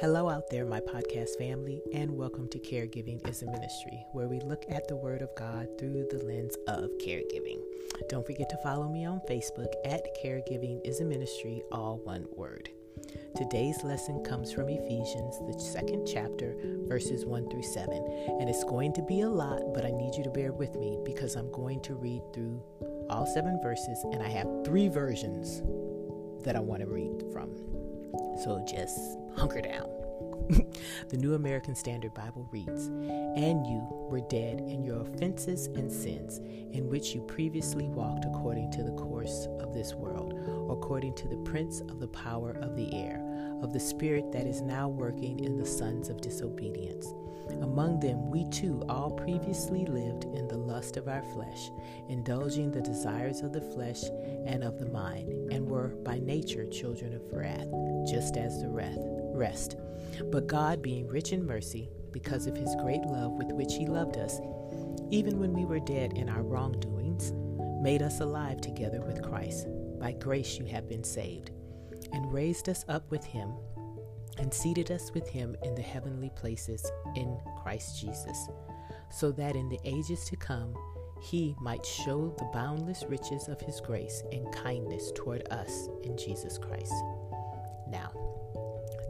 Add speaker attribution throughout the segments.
Speaker 1: Hello, out there, my podcast family, and welcome to Caregiving is a Ministry, where we look at the Word of God through the lens of caregiving. Don't forget to follow me on Facebook at Caregiving is a Ministry, all one word. Today's lesson comes from Ephesians, the second chapter, verses 1 through 7. And it's going to be a lot, but I need you to bear with me because I'm going to read through all seven verses, and I have three versions that I want to read from. So just hunker down. the New American Standard Bible reads, And you were dead in your offenses and sins, in which you previously walked according to the course of this world, according to the prince of the power of the air, of the spirit that is now working in the sons of disobedience. Among them, we too all previously lived in the lust of our flesh, indulging the desires of the flesh and of the mind, and were by nature children of wrath, just as the rest. But God, being rich in mercy, because of his great love with which he loved us, even when we were dead in our wrongdoings, made us alive together with Christ. By grace you have been saved, and raised us up with him, and seated us with him in the heavenly places in Christ Jesus, so that in the ages to come he might show the boundless riches of his grace and kindness toward us in Jesus Christ. Now,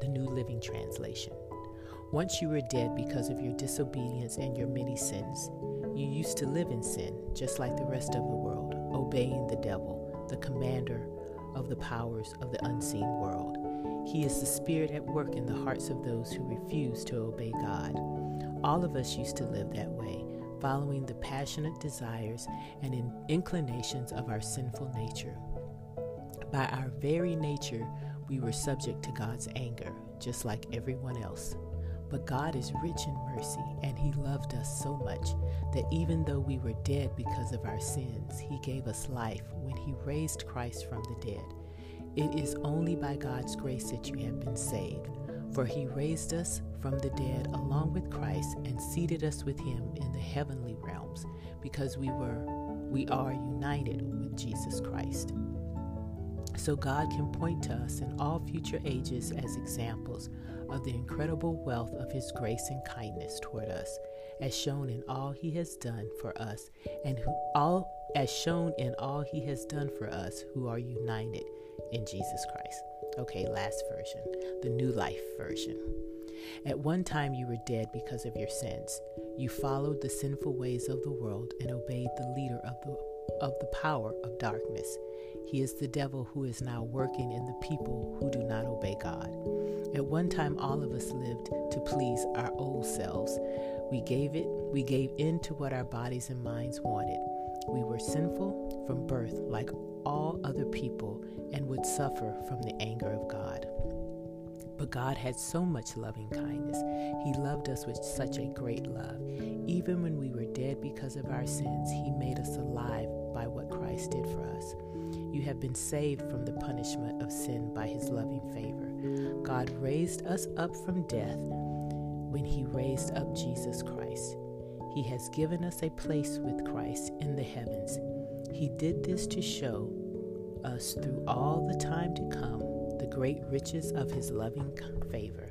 Speaker 1: the New Living Translation. Once you were dead because of your disobedience and your many sins. You used to live in sin, just like the rest of the world, obeying the devil, the commander of the powers of the unseen world. He is the spirit at work in the hearts of those who refuse to obey God. All of us used to live that way, following the passionate desires and inclinations of our sinful nature. By our very nature, we were subject to God's anger, just like everyone else. But God is rich in mercy, and He loved us so much that even though we were dead because of our sins, He gave us life when He raised Christ from the dead. It is only by God's grace that you have been saved, for He raised us from the dead along with Christ and seated us with Him in the heavenly realms, because we were we are united with Jesus Christ. So God can point to us in all future ages as examples of the incredible wealth of His grace and kindness toward us, as shown in all He has done for us, and who all as shown in all He has done for us who are united in Jesus Christ. Okay, last version, the New Life version. At one time you were dead because of your sins. You followed the sinful ways of the world and obeyed the leader of the of the power of darkness he is the devil who is now working in the people who do not obey God. At one time all of us lived to please our old selves. We gave it, we gave in to what our bodies and minds wanted. We were sinful from birth like all other people and would suffer from the anger of God. But God had so much loving kindness. He loved us with such a great love. Even when we were dead because of our sins, He made us alive by what Christ did for us. You have been saved from the punishment of sin by his loving favor. God raised us up from death when he raised up Jesus Christ. He has given us a place with Christ in the heavens. He did this to show us through all the time to come the great riches of his loving favor.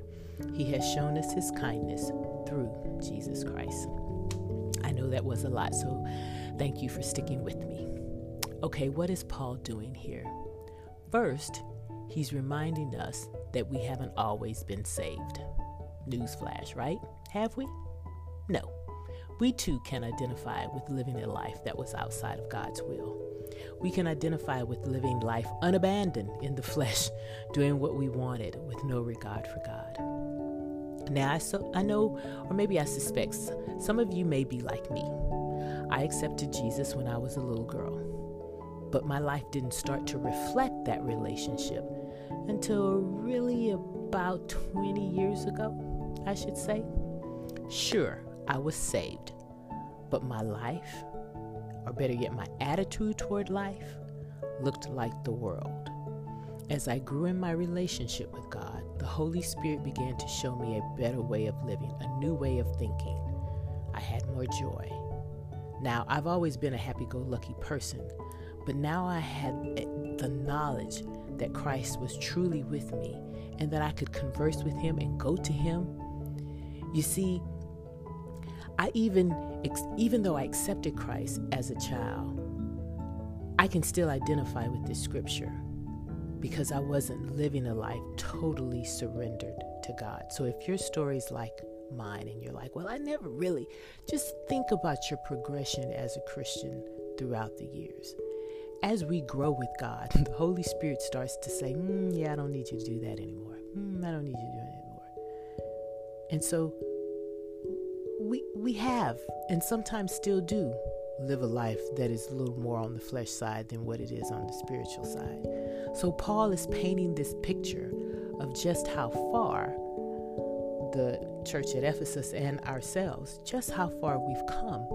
Speaker 1: He has shown us his kindness through Jesus Christ. I know that was a lot, so thank you for sticking with me. Okay, what is Paul doing here? First, he's reminding us that we haven't always been saved. Newsflash, right? Have we? No. We too can identify with living a life that was outside of God's will. We can identify with living life unabandoned in the flesh, doing what we wanted with no regard for God. Now, I, so, I know, or maybe I suspect, some of you may be like me. I accepted Jesus when I was a little girl but my life didn't start to reflect that relationship until really about 20 years ago, I should say. Sure, I was saved, but my life, or better yet, my attitude toward life, looked like the world. As I grew in my relationship with God, the Holy Spirit began to show me a better way of living, a new way of thinking. I had more joy. Now, I've always been a happy go lucky person, but now I had the knowledge that Christ was truly with me and that I could converse with him and go to him. You see, I even even though I accepted Christ as a child, I can still identify with this scripture because I wasn't living a life totally surrendered to God. So if your story's like mine and you're like, well, I never really, just think about your progression as a Christian throughout the years. As we grow with God, the Holy Spirit starts to say, mm, yeah, I don't need you to do that anymore. Mm, I don't need you to do it anymore. And so we we have and sometimes still do live a life that is a little more on the flesh side than what it is on the spiritual side. So Paul is painting this picture of just how far the church at Ephesus and ourselves, just how far we've come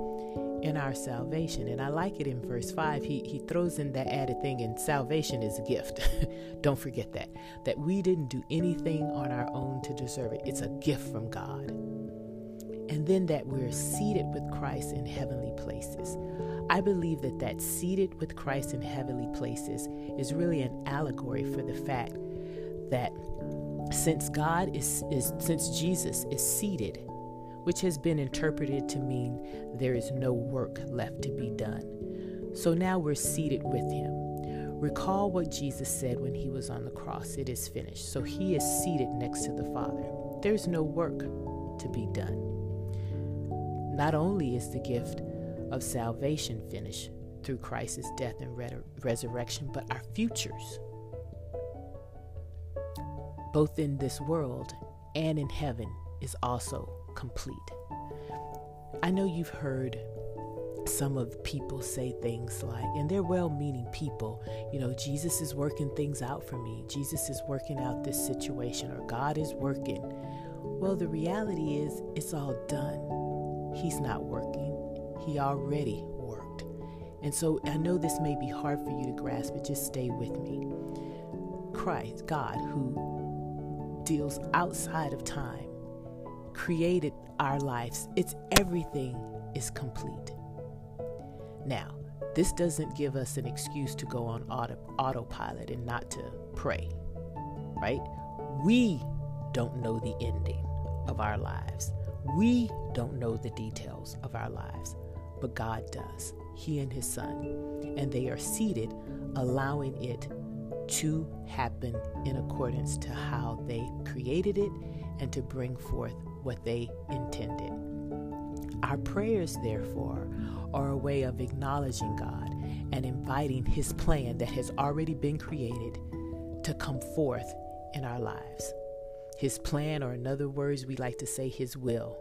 Speaker 1: in our salvation. And I like it in verse 5. He, he throws in that added thing, and salvation is a gift. Don't forget that. That we didn't do anything on our own to deserve it, it's a gift from God. And then that we're seated with Christ in heavenly places. I believe that that seated with Christ in heavenly places is really an allegory for the fact that since God is, is since Jesus is seated which has been interpreted to mean there is no work left to be done. So now we're seated with him. Recall what Jesus said when he was on the cross it is finished. So he is seated next to the Father. There's no work to be done. Not only is the gift of salvation finished through Christ's death and re- resurrection, but our futures, both in this world and in heaven, is also complete. I know you've heard some of people say things like, and they're well meaning people, you know, Jesus is working things out for me. Jesus is working out this situation, or God is working. Well, the reality is, it's all done. He's not working, He already worked. And so I know this may be hard for you to grasp, but just stay with me. Christ, God, who deals outside of time, created our lives. It's everything is complete. Now, this doesn't give us an excuse to go on auto, autopilot and not to pray, right? We don't know the ending of our lives. We don't know the details of our lives, but God does. He and His Son. And they are seated, allowing it to happen in accordance to how they created it and to bring forth what they intended. Our prayers, therefore, are a way of acknowledging God and inviting His plan that has already been created to come forth in our lives. His plan, or in other words, we like to say His will.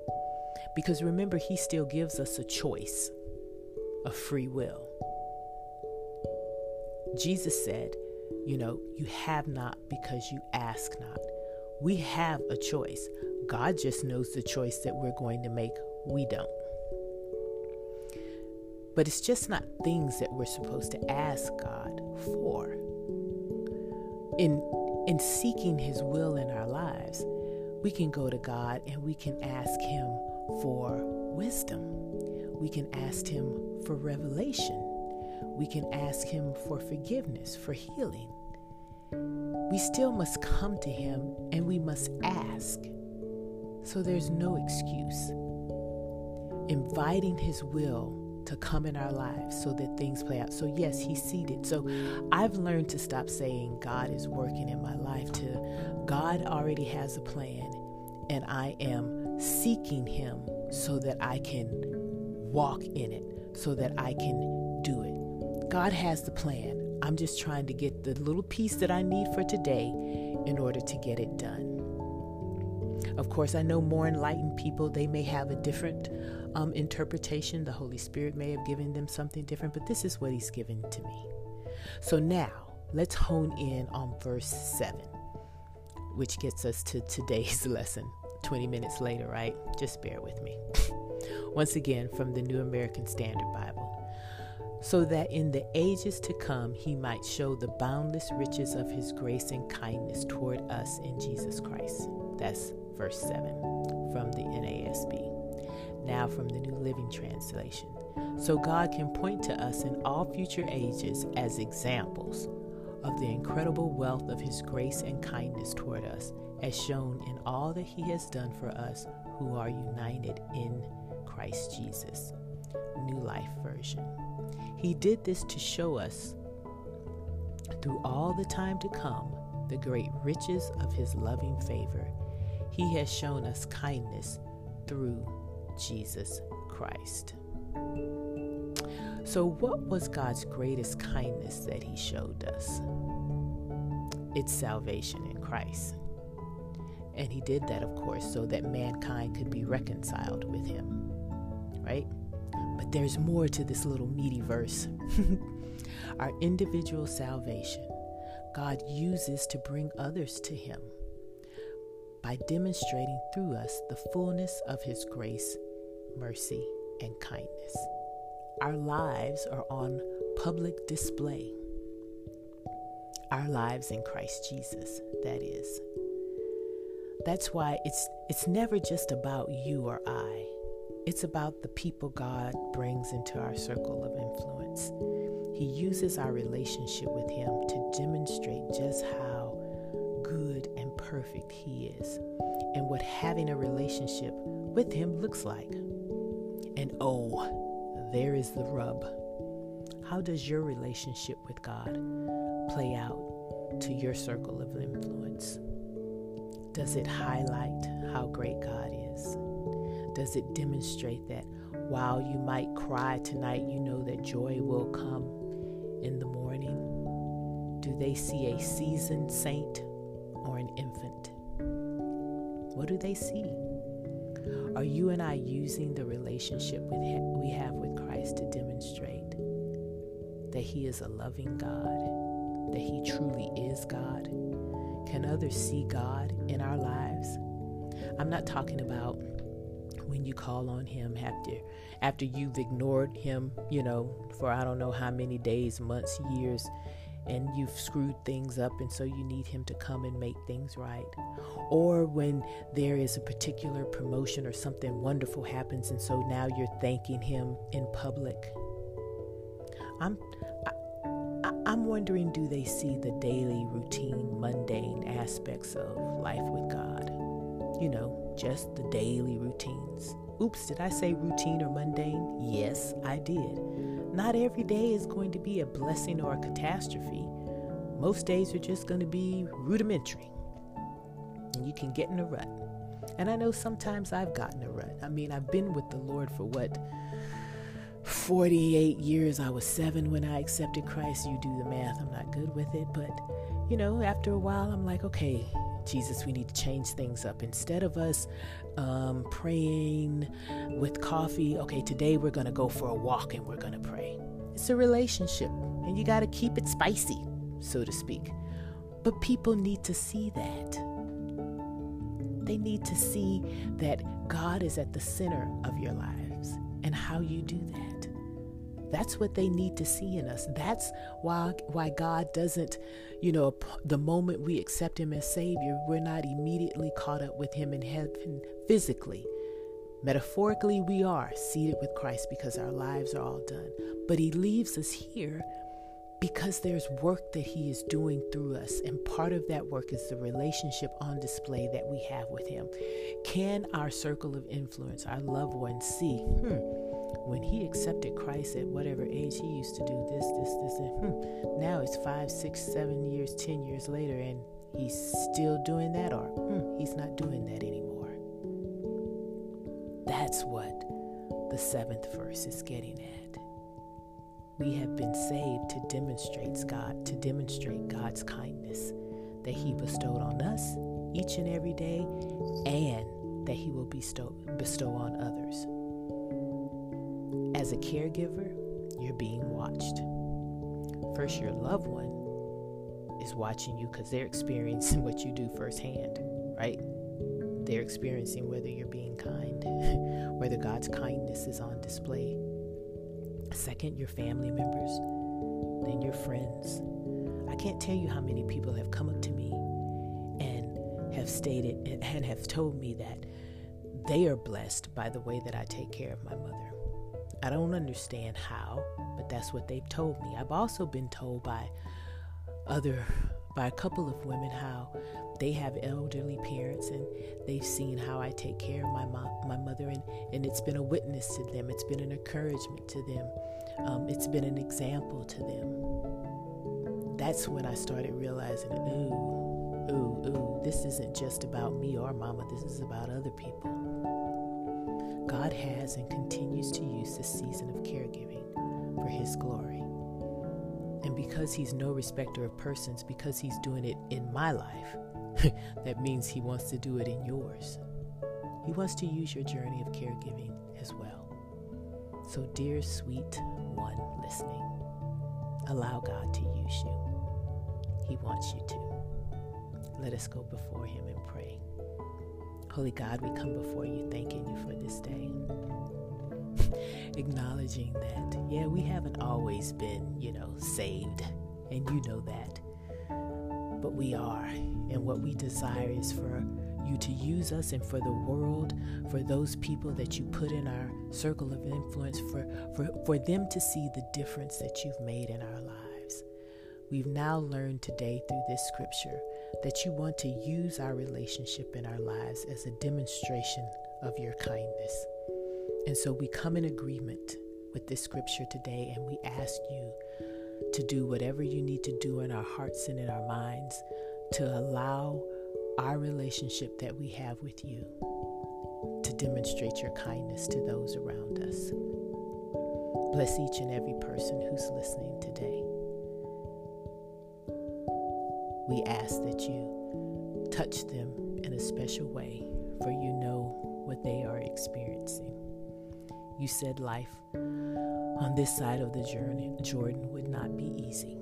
Speaker 1: Because remember, He still gives us a choice, a free will. Jesus said, You know, you have not because you ask not. We have a choice. God just knows the choice that we're going to make. We don't. But it's just not things that we're supposed to ask God for. In in seeking his will in our lives, we can go to God and we can ask him for wisdom. We can ask him for revelation. We can ask him for forgiveness, for healing. We still must come to him and we must ask. So there's no excuse. Inviting His will to come in our lives so that things play out. So, yes, He's seated. So, I've learned to stop saying God is working in my life to God already has a plan, and I am seeking Him so that I can walk in it, so that I can do it. God has the plan. I'm just trying to get the little piece that I need for today in order to get it done. Of course, I know more enlightened people, they may have a different um, interpretation. The Holy Spirit may have given them something different, but this is what He's given to me. So now, let's hone in on verse 7, which gets us to today's lesson. 20 minutes later, right? Just bear with me. Once again, from the New American Standard Bible. So that in the ages to come he might show the boundless riches of his grace and kindness toward us in Jesus Christ. That's verse 7 from the NASB. Now from the New Living Translation. So God can point to us in all future ages as examples of the incredible wealth of His grace and kindness toward us, as shown in all that He has done for us who are united in Christ Jesus. New Life Version. He did this to show us, through all the time to come, the great riches of His loving favor. He has shown us kindness through Jesus Christ. So, what was God's greatest kindness that He showed us? It's salvation in Christ. And He did that, of course, so that mankind could be reconciled with Him. Right? But there's more to this little meaty verse. Our individual salvation, God uses to bring others to Him by demonstrating through us the fullness of His grace, mercy, and kindness. Our lives are on public display. Our lives in Christ Jesus, that is. That's why it's it's never just about you or I. It's about the people God brings into our circle of influence. He uses our relationship with Him to demonstrate just how perfect He is and what having a relationship with Him looks like. And oh, there is the rub. How does your relationship with God play out to your circle of influence? Does it highlight how great God is? Does it demonstrate that while you might cry tonight, you know that joy will come in the morning? Do they see a seasoned saint or an infant? What do they see? Are you and I using the relationship we have with Christ to demonstrate that He is a loving God, that He truly is God? Can others see God in our lives? I'm not talking about when you call on him after after you've ignored him, you know, for I don't know how many days, months, years, and you've screwed things up and so you need him to come and make things right. Or when there is a particular promotion or something wonderful happens and so now you're thanking him in public. I'm I, I'm wondering do they see the daily routine mundane aspects of life with God? You know, just the daily routines. Oops, did I say routine or mundane? Yes, I did. Not every day is going to be a blessing or a catastrophe. Most days are just going to be rudimentary. And you can get in a rut. And I know sometimes I've gotten a rut. I mean, I've been with the Lord for what? 48 years. I was seven when I accepted Christ. You do the math. I'm not good with it. But, you know, after a while, I'm like, okay, Jesus, we need to change things up. Instead of us um, praying with coffee, okay, today we're going to go for a walk and we're going to pray. It's a relationship, and you got to keep it spicy, so to speak. But people need to see that. They need to see that God is at the center of your lives and how you do that. That's what they need to see in us. That's why why God doesn't, you know, the moment we accept him as savior, we're not immediately caught up with him in heaven physically. Metaphorically, we are seated with Christ because our lives are all done. But he leaves us here because there's work that He is doing through us, and part of that work is the relationship on display that we have with Him. Can our circle of influence, our loved ones, see, hmm, when He accepted Christ at whatever age He used to do this, this, this, and hmm, now it's five, six, seven years, ten years later, and He's still doing that, or hmm, He's not doing that anymore. That's what the seventh verse is getting at. We have been saved to demonstrate God, to demonstrate God's kindness that He bestowed on us each and every day, and that He will bestow, bestow on others. As a caregiver, you're being watched. First, your loved one is watching you because they're experiencing what you do firsthand, right? They're experiencing whether you're being kind, whether God's kindness is on display Second, your family members, then your friends. I can't tell you how many people have come up to me and have stated and have told me that they are blessed by the way that I take care of my mother. I don't understand how, but that's what they've told me. I've also been told by other by a couple of women how they have elderly parents and they've seen how I take care of my mom, my mother and, and it's been a witness to them. It's been an encouragement to them. Um, it's been an example to them. That's when I started realizing ooh ooh ooh this isn't just about me or mama. This is about other people God has and continues to use this season of caregiving for his glory and because he's no respecter of persons, because he's doing it in my life, that means he wants to do it in yours. He wants to use your journey of caregiving as well. So, dear sweet one listening, allow God to use you. He wants you to. Let us go before him and pray. Holy God, we come before you thanking you for this day acknowledging that, yeah, we haven't always been, you know, saved, and you know that. But we are, and what we desire is for you to use us and for the world, for those people that you put in our circle of influence, for, for, for them to see the difference that you've made in our lives. We've now learned today through this scripture that you want to use our relationship in our lives as a demonstration of your kindness. And so we come in agreement with this scripture today and we ask you to do whatever you need to do in our hearts and in our minds to allow our relationship that we have with you to demonstrate your kindness to those around us. Bless each and every person who's listening today. We ask that you touch them in a special way, for you know what they are experiencing. You said life on this side of the journey, Jordan would not be easy.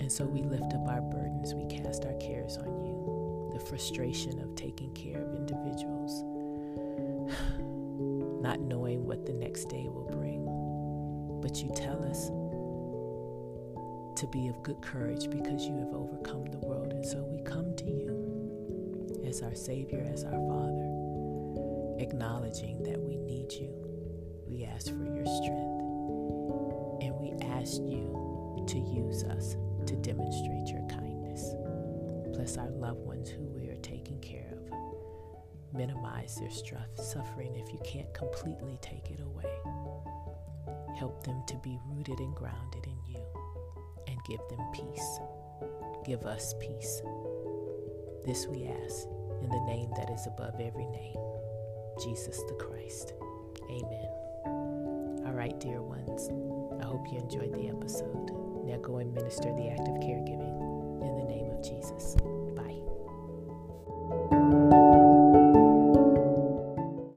Speaker 1: And so we lift up our burdens, we cast our cares on you. The frustration of taking care of individuals, not knowing what the next day will bring. But you tell us to be of good courage because you have overcome the world. And so we come to you as our Savior, as our Father, acknowledging that we need you we ask for your strength. And we ask you to use us to demonstrate your kindness. Bless our loved ones who we are taking care of. Minimize their suffering if you can't completely take it away. Help them to be rooted and grounded in you give them peace. Give us peace. This we ask in the name that is above every name, Jesus the Christ. Amen. All right, dear ones, I hope you enjoyed the episode. Now go and minister the act of caregiving